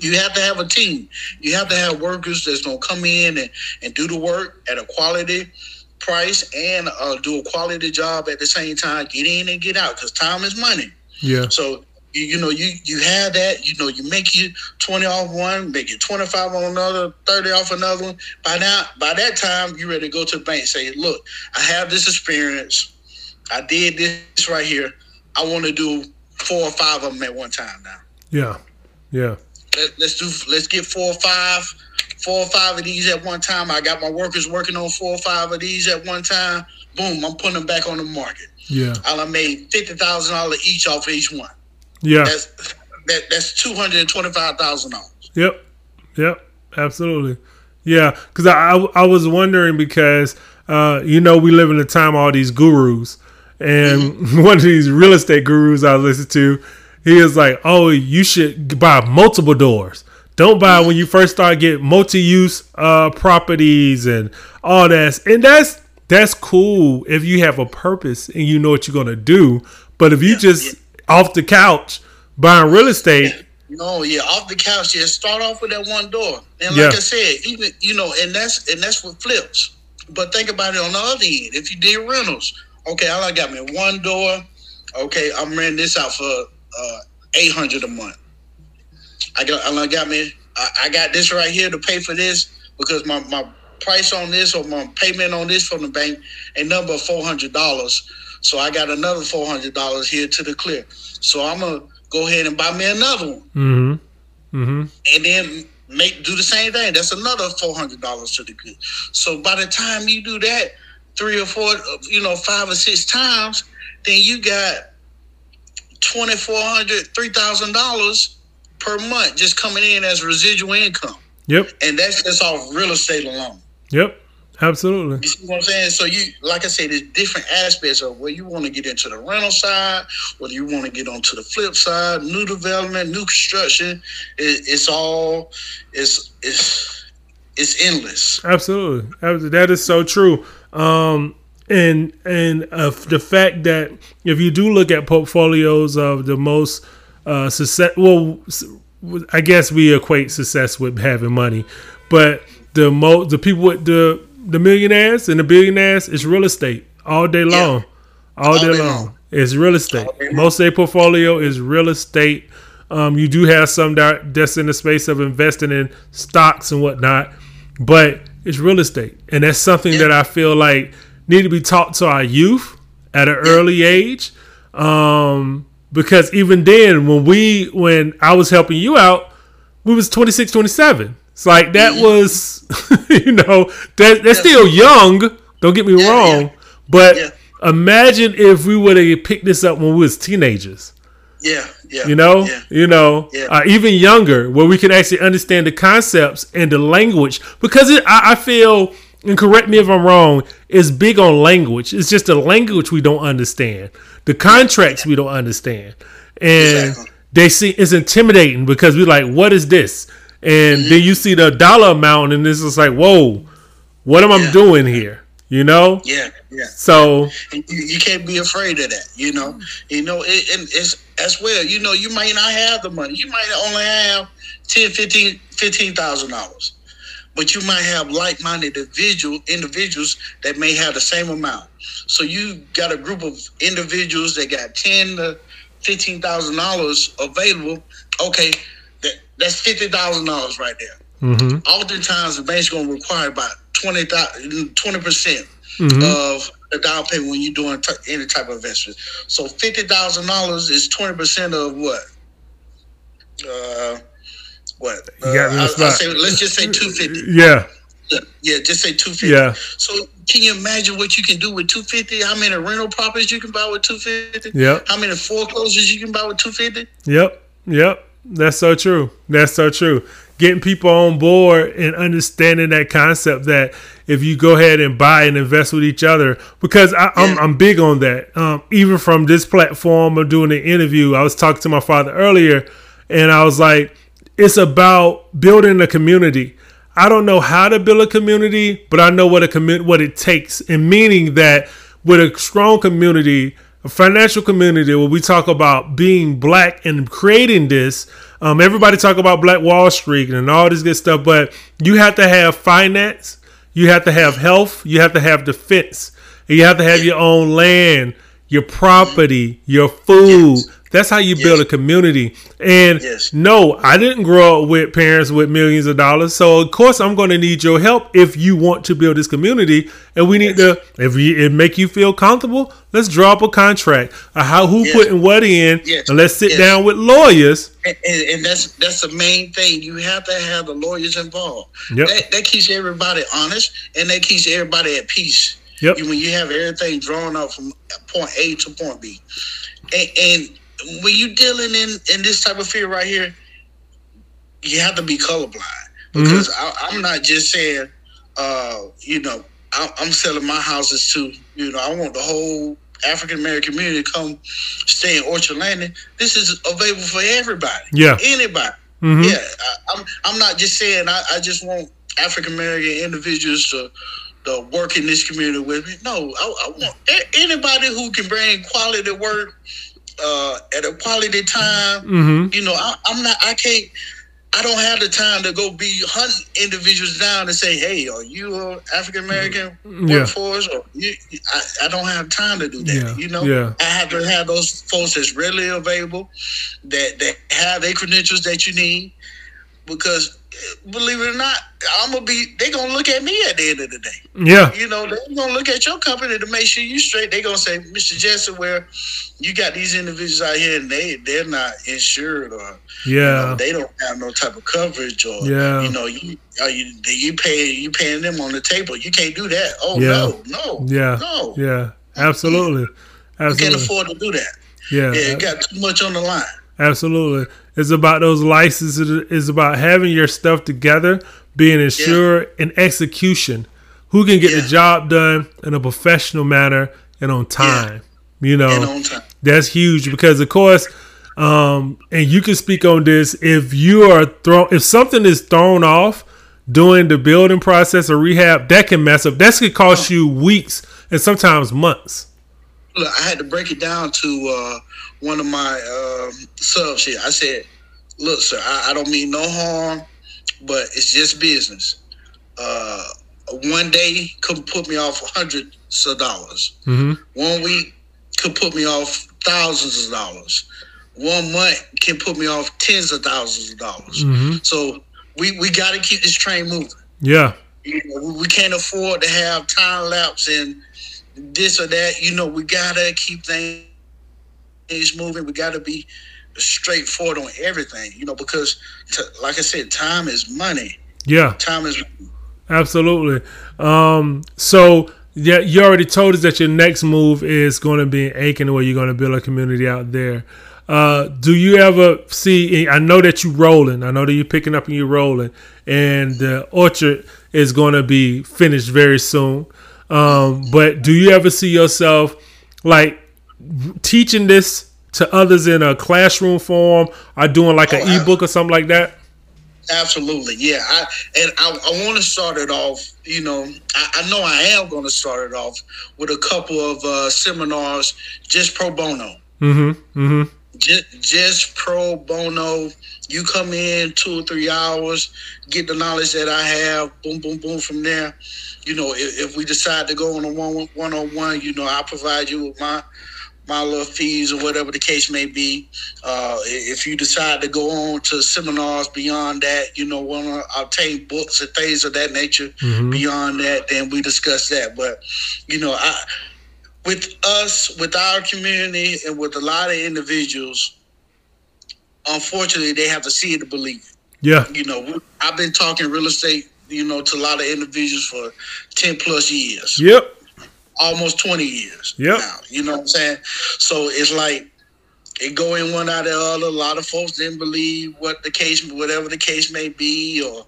you have to have a team. You have to have workers that's gonna come in and, and do the work at a quality price and uh, do a quality job at the same time. Get in and get out because time is money.
Yeah.
So you, you know you you have that. You know you make you twenty off one, make it twenty five on another, thirty off another one. By now, by that time, you ready to go to the bank. and Say, look, I have this experience. I did this right here. I want to do four or five of them at one time now
Yeah. Yeah.
Let, let's do let's get four or five four or five of these at one time i got my workers working on four or five of these at one time boom i'm putting them back on the market
Yeah.
i made $50000 each off each one
Yeah.
that's that, that's $225000
Yep. Yep. Absolutely. Yeah. Because I, I I was wondering because uh you know we live in a time of all these gurus and one of these real estate gurus I listen to he is like oh you should buy multiple doors. Don't buy when you first start getting multi-use uh properties and all that. And that's that's cool if you have a purpose and you know what you're gonna do. But if you just off the couch buying real estate,
no yeah off the couch yeah, start off with that one door and like
Yeah.
i said even you know and that's and that's what flips but think about it on the other end if you did rentals okay all i got me one door okay i'm renting this out for uh 800 a month I got I got me I, I got this right here to pay for this because my, my price on this or my payment on this from the bank a number of four hundred dollars. So I got another four hundred dollars here to the clear. So I'm gonna go ahead and buy me another one
mm-hmm. Mm-hmm.
and then make do the same thing. That's another four hundred dollars to the good. So by the time you do that three or four, you know, five or six times, then you got twenty four hundred, three thousand dollars per month just coming in as residual income,
Yep.
and that's just off real estate alone.
Yep. Absolutely.
You see what I'm saying? So you, like I said, there's different aspects of where you want to get into the rental side, whether you want to get onto the flip side, new development, new construction. It, it's all, it's it's it's endless.
Absolutely. That is so true. Um, and and uh, the fact that if you do look at portfolios of the most uh, success, well, I guess we equate success with having money, but the mo the people with the the millionaires and the billionaires is real estate all day long, all, day,
day
long.
long.
It's real estate.
All.
Most of their portfolio is real estate. Um, you do have some that that's in the space of investing in stocks and whatnot, but it's real estate, and that's something that I feel like need to be taught to our youth at an early age. Um, because even then, when we when I was helping you out, we was 26, 27. It's like that was, you know, that that's still young. Don't get me
Yeah,
wrong,
yeah.
but
Yeah.
imagine if we would have picked this up when we was teenagers
Yeah, yeah.
you know
Yeah.
you know
Yeah.
uh, even younger where we can actually understand the concepts and the language because it, I, I feel and correct me if i'm wrong is big on language it's just the language we don't understand the contracts we don't understand and
Exactly.
they see it's intimidating because we're like what is this and
Mm-hmm.
then you see the dollar amount and it's just like whoa what am i doing here you know
Yeah, yeah.
so
you, you can't be afraid of that, you know. You know, it, and it's as well. You know, you might not have the money. You might only have ten, fifteen, fifteen thousand dollars, but you might have like-minded individual individuals that may have the same amount. So you got a group of individuals that got ten to fifteen thousand dollars available, okay, that that's fifty thousand dollars right there.
Mm-hmm.
Oftentimes, the bank's going to require about 20 percent
Mhm.
of the down payment when you're doing t- any type of investment. So fifty thousand dollars is twenty percent of what? Uh, what?
You got me
Uh, I, say, let's just say two fifty.
Yeah,
Yeah, just say two fifty.
yeah,
So can you imagine what you can do with two fifty? How many rental properties you can buy with two fifty?
yep,
How many foreclosures you can buy with two fifty?
yep, yep. That's so true. That's so true. Getting people on board and understanding that concept that if you go ahead and buy and invest with each other, because I,
Yeah.
I'm big on that. Um, even from this platform of doing an interview, I was talking to my father earlier, and I was like, it's about building a community. I don't know how to build a community, but I know what a commu- what it takes, and meaning that with a strong community, a financial community, where we talk about being black and creating this. Um, everybody talk about Black Wall Street and all this good stuff, but you have to have finance, you have to have health, you have to have defense, you have to have your own land, your property, your food.
Yes.
That's how you build
Yes.
a community. And
Yes.
no, I didn't grow up with parents with millions of dollars. So of course I'm going to need your help if you want to build this community. And we need to, if we, it make you feel comfortable, let's draw up a contract. Uh, how who
Yes.
putting what in,
Yes.
and let's sit
Yes.
down with lawyers.
And, and, and that's that's the main thing. You have to have the lawyers involved.
Yep.
That, that keeps everybody honest and that keeps everybody at peace.
Yep.
When you have everything drawn up from point A to point B, and, and when you dealing in in this type of fear right here, you have to be colorblind because I, I'm not just saying, uh, you know, I, I'm selling my houses to, you know, I want the whole African American community to come stay in Orchard Landing. This is available for everybody,
Yeah.
anybody.
hmm
Yeah, I, I'm. I'm not just saying. I, I just want African American individuals to, to work in this community with me. No, I, I want anybody who can bring quality work uh, at a quality time.
hmm
You know, I, I'm not. I can't. I don't have the time to go be hunting individuals down and say, "Hey, are you a African American
Yeah.
workforce?" Or you, I, I don't have time to do that.
Yeah.
You know,
Yeah.
I have to have those folks that's readily available, that that have their credentials that you need. Because believe it or not, I'm gonna be. They gonna look at me at the end of the day.
Yeah.
You know, they're gonna look at your company to make sure you straight. They gonna say, Mr. Jessie, where you got these individuals out here and they they're not insured or you know,
Yeah.
they don't have no type of coverage or
Yeah.
you know you are you you pay you paying them on the table. You can't do that. Oh
Yeah.
no, no,
Yeah.
no.
Yeah. Absolutely. Absolutely.
You can't afford to do that.
Yeah.
Yeah, it got too much on the line.
Absolutely. It's about those licenses. It's about having your stuff together, being insured, and execution. Who can get the job done in a professional manner and on time? You know,
and on time.
that's huge because, of course, um, and you can speak on this. If you are thrown, if something is thrown off during the building process or rehab, that can mess up. That could cost you weeks and sometimes months.
Look, I had to break it down to uh, one of my uh, subs here. I said, "Look, sir, I, I don't mean no harm, but it's just business. Uh, one day could put me off hundreds of dollars.
hmm
One week could put me off thousands of dollars. One month can put me off tens of thousands of dollars.
hmm
So we we got to keep this train moving.
Yeah.
You know, we- we can't afford to have time lapse and this or that. You know, we gotta keep things moving. We gotta be straightforward on everything. You know, because t- like I said, time is money.
Yeah.
Time is
Absolutely. Um, so yeah, you already told us that your next move is going to be in Aiken, where you're going to build a community out there. Uh, do you ever see? I know that you're rolling. I know that you're picking up and you're rolling, and the orchard is going to be finished very soon. Um, but do you ever see yourself like teaching this to others in a classroom form, or doing like an
Oh, I-
ebook or something like that?
Absolutely, yeah. I and I, I want to start it off. You know, I, I know I am going to start it off with a couple of uh, seminars, just pro bono.
Mm-hmm. Mm-hmm.
Just, just pro bono. You come in two or three hours, get the knowledge that I have. Boom, boom, boom. From there, you know, if, if we decide to go on a one one on one, you know, I provide you with my my little fees or whatever the case may be. Uh, if you decide to go on to seminars beyond that, you know, want to obtain books and things of that nature mm-hmm. beyond that, then we discuss that. But you know, I with us, with our community, and with a lot of individuals, unfortunately, they have to see it to believe it.
Yeah,
you know, I've been talking real estate, you know, to a lot of individuals for ten plus years.
Yep
almost 20 years
yep.
now. You know what I'm saying? So it's like it go in one out of the other. A lot of folks didn't believe what the case, whatever the case may be, or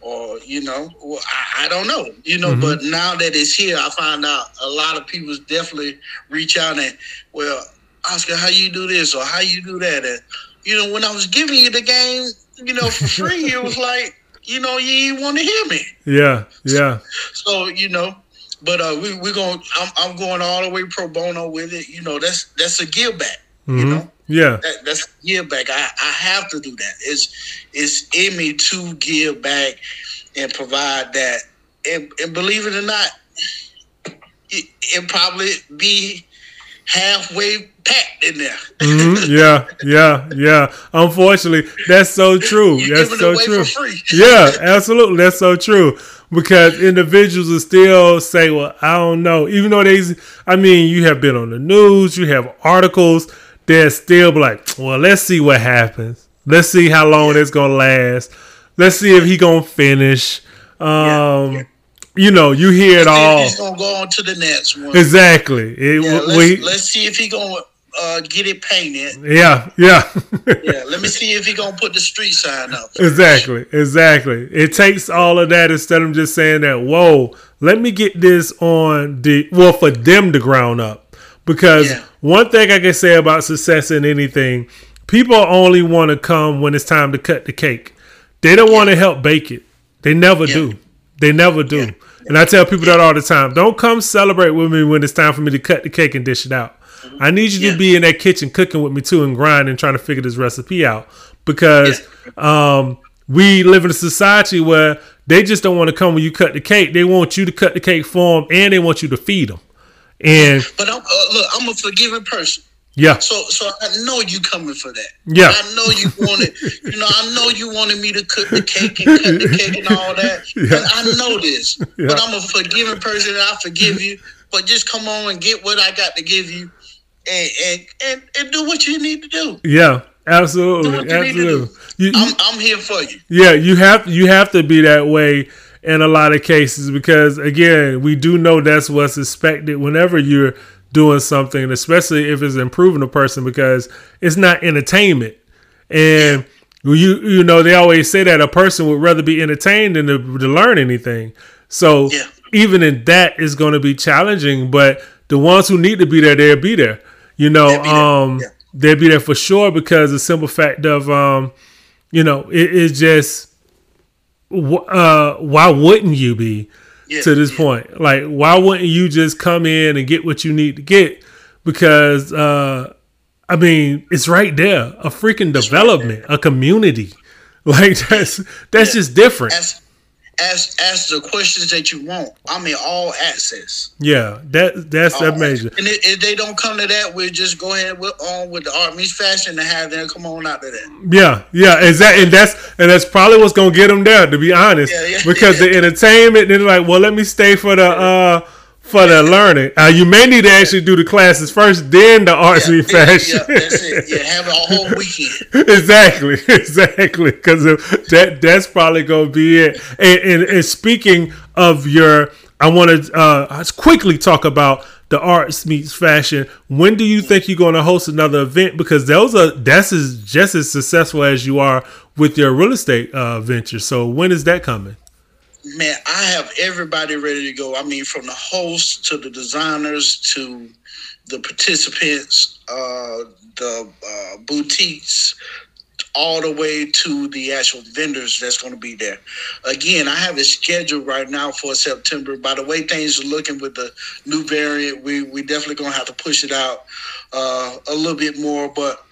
or you know, well, I, I, don't know, you know. Mm-hmm. But now that it's here, I find out a lot of people definitely reach out and well, Oscar, how you do this or how you do that, and you know, when I was giving you the game, you know, for free, it was like, you know, you want to hear me.
Yeah, yeah.
So you know, but uh, we we going I'm I'm going all the way pro bono with it. You know, that's that's a give back. Mm-hmm. You know.
Yeah,
that, that's give back. I, I have to do that. It's it's in me to give back and provide that. And, and believe it or not, it, it probably be halfway packed in there.
mm-hmm. Yeah, yeah, yeah. Unfortunately, that's so true. that's so true. yeah, absolutely. That's so true because individuals will still say, "Well, I don't know," even though they, I mean, you have been on the news, you have articles. They're still like, "Well, let's see what happens. Let's see how long it's gonna last. Let's see if he gonna finish." Um, yeah, yeah. You know, you hear it all.
He's gonna go on to the next one.
Exactly.
It, yeah, let's, we, let's see if he gonna uh, get it painted.
Yeah, yeah.
yeah, let me see if he gonna put the street sign up.
Exactly, exactly. It takes all of that instead of just saying that. Whoa, let me get this on the well for them to ground up. Because yeah. one thing I can say about success in anything, people only want to come when it's time to cut the cake. They don't yeah. want to help bake it. They never yeah. do. They never do. And I tell people that all the time. Don't come celebrate with me when it's time for me to cut the cake and dish it out. I need you yeah. to be in that kitchen cooking with me too and grinding, trying to figure this recipe out because yeah. um, we live in a society where they just don't want to come when you cut the cake. They want you to cut the cake for them and they want you to feed them. And
but I'm, uh, look, I'm a forgiving person.
Yeah.
So so I know you coming for that.
Yeah.
I know you wanted you know, I know you wanted me to cook the cake and cut the cake and all that. Yeah. I know this. Yeah. But I'm a forgiving person and I forgive you. But just come on and get what I got to give you and and, and, and do what you need to do.
Yeah. Absolutely, absolutely.
You, I'm, I'm here for you.
Yeah, you have you have to be that way in a lot of cases because again, we do know that's what's expected whenever you're doing something, especially if it's improving a person because it's not entertainment. And you you know they always say that a person would rather be entertained than to, to learn anything. So yeah. even in that is going to be challenging, but the ones who need to be there, they'll be there. You know, they'd be there, um, yeah. they'll be there for sure because the simple fact of, um, you know, it is just, uh, why wouldn't you be yeah, to this yeah. point? Like, why wouldn't you just come in and get what you need to get? Because, uh, I mean, it's right there, a freaking development, right a community. Like that's that's just different.
As, ask ask the questions that you want. I mean, all access.
Yeah, that that's all amazing.
And if, if, they don't come to that, we'll just go ahead with on with the art meets fashion and have them come on out to that.
Yeah, yeah, exactly. And that's and that's probably what's gonna get them there, to be honest. Yeah, yeah, because yeah. the entertainment, they're like, well, let me stay for the. uh for the learning. Uh, you may need to actually do the classes first, then the arts yeah, and fashion.
Yeah, that's it. Yeah, have a whole weekend.
exactly, exactly. Because that that's probably gonna be it. And, and, and speaking of your, I want to uh, quickly talk about the arts meets fashion. When do you think you're going to host another event? Because those are that's as just as successful as you are with your real estate uh, venture. So when is that coming?
Man, I have everybody ready to go. I mean, from the host to the designers to the participants, uh, the uh, boutiques, all the way to the actual vendors that's going to be there. Again, I have a schedule right now for September. By the way things are looking with the new variant, we we definitely going to have to push it out uh, a little bit more, but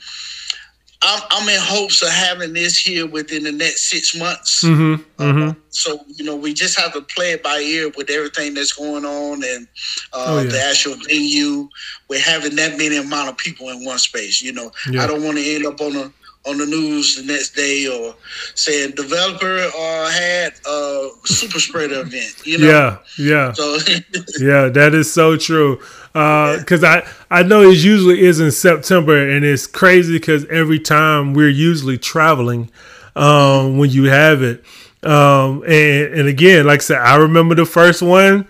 I'm, I'm in hopes of having this here within the next six months.
Mm-hmm.
Uh,
Mm-hmm.
so you know, we just have to play it by ear with everything that's going on and uh,
Oh, yeah.
the actual venue. We're having that many amount of people in one space. You know,
Yeah.
I don't want to end up on the on the news the next day or saying developer uh, had a super spreader event. You know,
Yeah. Yeah.
so
yeah, that is so true. Because I I know it usually is in September, and it's crazy because every time we're usually traveling um, when you have it. Um, and and again, like I said, I remember the first one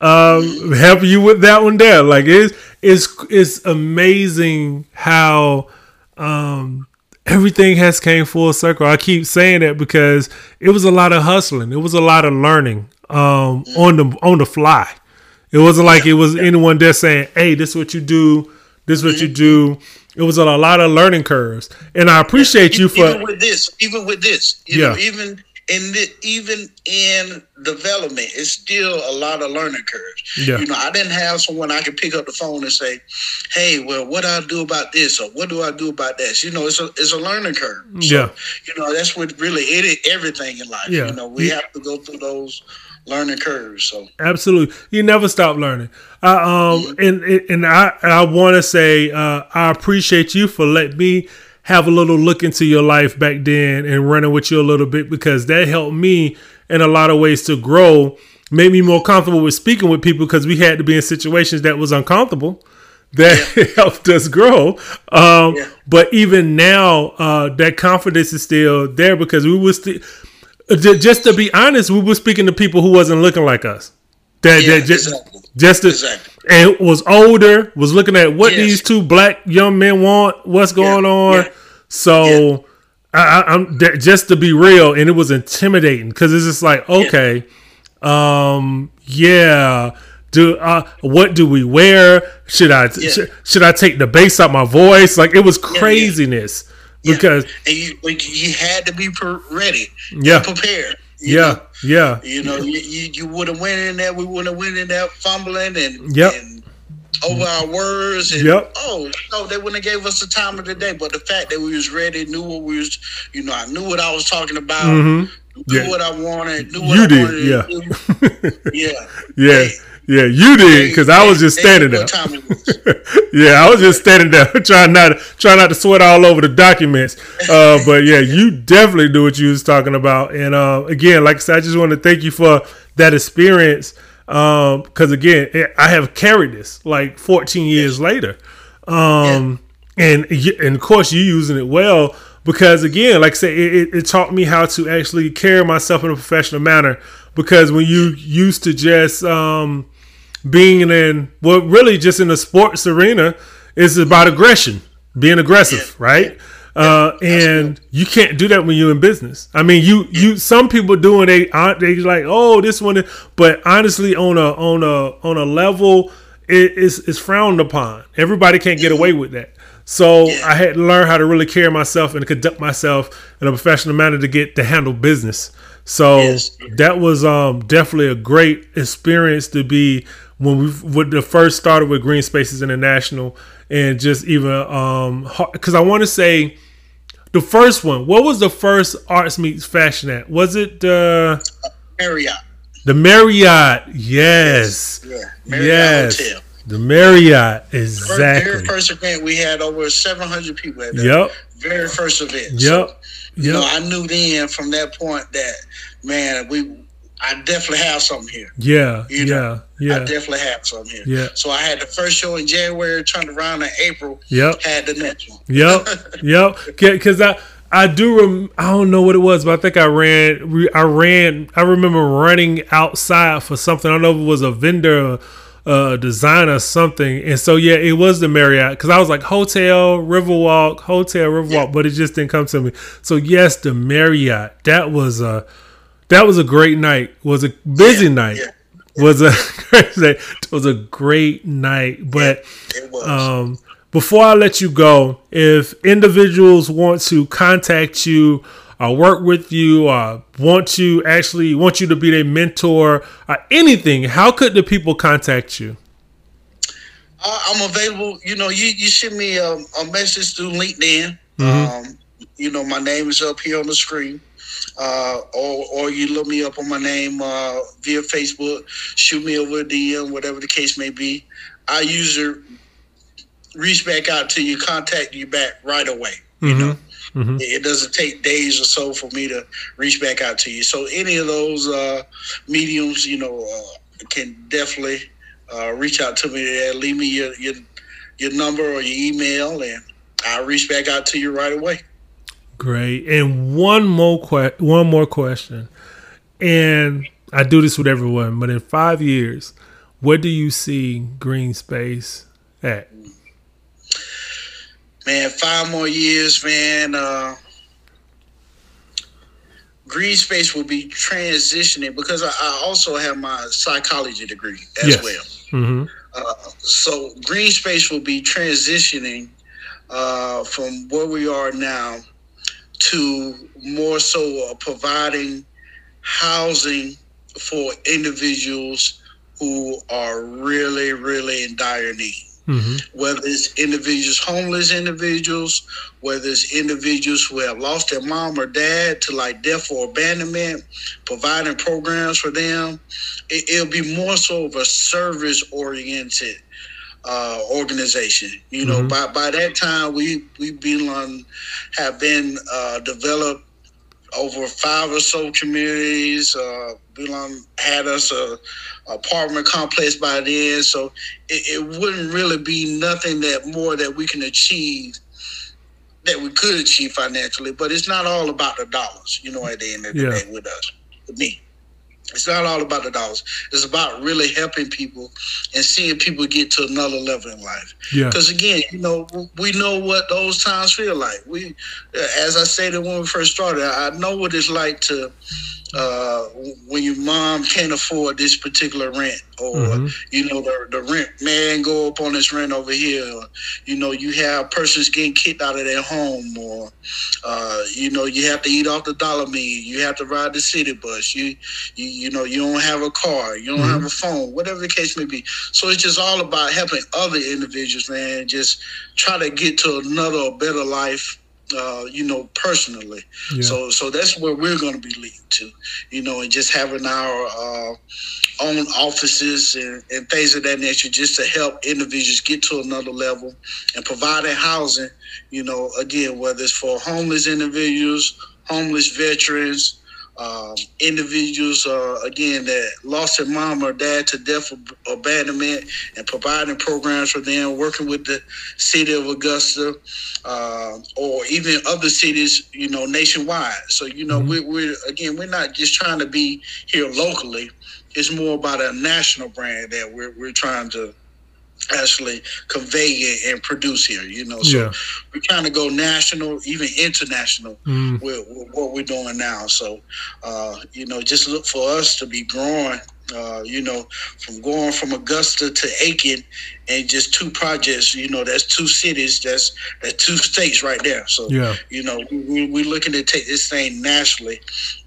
um, helping you with that one there. Like it's it's it's amazing how um, everything has came full circle. I keep saying that because it was a lot of hustling. It was a lot of learning um, on the on the fly. It wasn't like it was anyone there saying, "Hey, this is what you do. This is what you do." It was a lot of learning curves, and I appreciate you for
even with this, even with this, you know,
Yeah.
even the, even in development, it's still a lot of learning curves.
Yeah.
You know, I didn't have someone I could pick up the phone and say, "Hey, well, what do I do about this or what do I do about that?" You know, it's a it's a learning curve. So,
Yeah.
You know, that's what really it everything in life.
Yeah.
You know, we
Yeah.
have to go through those learning curves. So
Absolutely, you never stop learning. I, um, and and I I want to say uh, I appreciate you for letting me have a little look into your life back then and running with you a little bit because that helped me in a lot of ways to grow, made me more comfortable with speaking with people because we had to be in situations that was uncomfortable. That helped us grow. Um,
Yeah.
But even now, uh, that confidence is still there because we was still. Just to be honest, we were speaking to people who wasn't looking like us. That,
Yeah,
that just,
exactly.
just to,
Exactly.
And was older, was looking at what
Yes.
these two black young men want, what's going on.
yeah.
So, I, I, I'm just to be real, and it was intimidating because it's just like, okay, um, yeah. Do uh, what do we wear? Should I
Yeah.
should, I take the bass out my voice? Like it was craziness
Yeah.
because
and you like, you had to be ready,
Yeah.
prepared.
Yeah,
know?
yeah,
You know, you, you, you would have went in there. We would have went in there fumbling and,
Yep.
and over our words. And,
Yep.
Oh no, they wouldn't have gave us the time of the day. But the fact that we was ready, knew what we was, you know, I knew what I was talking about,
Mhm.
knew
Yeah.
what I wanted, knew what
You
I
did,
wanted
yeah.
Yeah,
yeah,
Hey,
yeah. You did because I was just standing there.
what time it was.
yeah, I was just standing there trying not to, trying not to sweat all over the documents. Uh, but yeah, you definitely knew what you was talking about. And uh, again, like I said, I just want to thank you for that experience. Because again, I have carried this like 14 years later, um, and and of course you using it well. Because again, like I said, it, it, it taught me how to actually carry myself in a professional manner. Because when you used to just um, being in well really just in the sports arena is about aggression being aggressive
Yeah.
right? Uh, and you can't do that when you're in business. I mean you you some people doing they aren't they like oh this one but honestly on a on a on a level it is is frowned upon. Everybody can't get away with that. So
Yeah.
i had to learn how to really carry myself and conduct myself in a professional manner to get to handle business. So
Yes.
that was um, definitely a great experience to be when we with the first started with Green Spaces International and just even um because I want to say the first one. What was the first arts meets fashion at? Was it uh,
Marriott.
the Marriott? Yes,
Yeah, Marriott
yes,
Hotel.
the Marriott. Exactly.
very first event, we had over 700 people at that.
Yep.
Very first event.
Yep.
So, you know,
Yep.
I knew then from that point that, man, we, I definitely have something here.
Yeah.
You
Yeah.
know, I definitely have something here.
Yeah.
So I had the first show in January, turned around in April,
Yep.
had the next one.
Yep, yep. Because I I do rem- I don't know what it was, but I think I ran I ran I remember running outside for something. I don't know if it was a vendor, uh, designer, something. And so yeah, it was the Marriott because I was like hotel Riverwalk, hotel Riverwalk, but it just didn't come to me. So yes, the Marriott. That was a that was a great night. Was a busy
Yeah,
night.
yeah.
Was a it was a great night, but. Um, before I let you go, if individuals want to contact you or work with you or want to actually want you to be their mentor or anything, how could the people contact you?
I'm available. You know, you, you send me a, a message through LinkedIn.
Mm-hmm.
Um, you know, my name is up here on the screen. Uh, or, or you look me up on my name uh, via Facebook, shoot me over a DM, whatever the case may be. I usually reach back out to you, contact you back right away. You mm-hmm. know, mm-hmm. it doesn't take days or so for me to reach back out to you. So any of those uh, mediums, you know, uh, can definitely uh, reach out to me there. Leave me your, your your number or your email, and I'll reach back out to you right away.
Great. And one more que- one more question. And I do this with everyone, but in five years, where do you see GreenSpace at?
Man, five more years, man. Uh, GreenSpace will be transitioning because I, I also have my psychology degree as yes. well. Mm-hmm. Uh, so GreenSpace will be transitioning uh, from where we are now to more so uh, providing housing for individuals who are really, really in dire need. Mm-hmm. Whether it's individuals, homeless individuals, whether it's individuals who have lost their mom or dad to like death or abandonment, providing programs for them. It, will be more so of a service oriented uh, organization. You know, mm-hmm. by by that time we we been on have been uh, developed over five or so communities. Uh, Belong had us a, a, apartment complex by then, so it, it, wouldn't really be nothing that more that we can achieve that we could achieve financially. But it's not all about the dollars, you know. At the end of the yeah. day, with us, with me. It's not all about the dollars. It's about really helping people and seeing people get to another level in life. Yeah. Because again, you know, we know what those times feel like. We, as I said when we first started, I know what it's like to uh, when your mom can't afford this particular rent, or mm-hmm. you know the the rent man go up on this rent over here, or, you know you have persons getting kicked out of their home, or uh, you know you have to eat off the dollar meal, you have to ride the city bus, you you, you know you don't have a car, you don't mm-hmm. have a phone, whatever the case may be. So it's just all about helping other individuals, man. Just try to get to another better life uh, you know, personally. Yeah. So, so that's where we're going to be leading to, you know, and just having our uh, own offices and, and, things of that nature, just to help individuals get to another level and providing housing. You know, again, whether it's for homeless individuals, homeless veterans, um, individuals, uh, again, that lost their mom or dad to death or abandonment and providing programs for them, working with the city of Augusta uh, or even other cities, you know, nationwide. So, you know, mm-hmm. we're, we're, again, we're not just trying to be here locally. It's more about a national brand that we're, we're trying to actually convey it and produce here. You know, so yeah. we're trying to go national, even international mm. with, with, what we're doing now. So, uh, you know, just look for us to be growing. Uh, you know, from going from Augusta to Aiken, and just two projects. You know, that's two cities. That's that's two states right there. So, yeah. you know, we, we're looking to take this thing nationally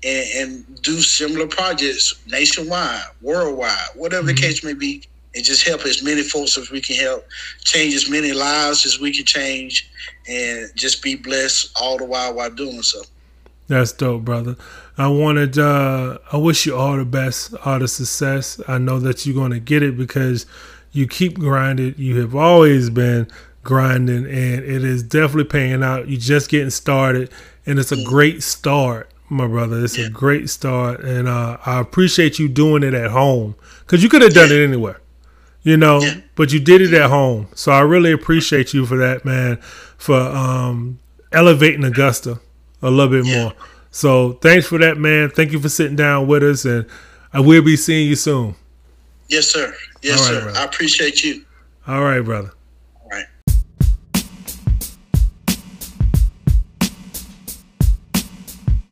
and, and do similar projects nationwide, worldwide, whatever mm-hmm. the case may be and just help as many folks as we can help, change as many lives as we can change, and just be blessed all the while while doing so.
That's dope, brother. I wanted, uh, I wish you all the best, all the success. I know that you're going to get it because you keep grinding. You have always been grinding, and it is definitely paying out. You're just getting started, and it's a mm. great start, my brother. It's yeah. a great start, and uh, I appreciate you doing it at home because you could have done it anywhere you know, yeah. but you did it at home. So I really appreciate you for that, man, for um, elevating Augusta a little bit yeah. more. So thanks for that, man. Thank you for sitting down with us, and I will be seeing you soon.
Yes, sir. Yes, sir. Brother. I appreciate you.
All right, brother.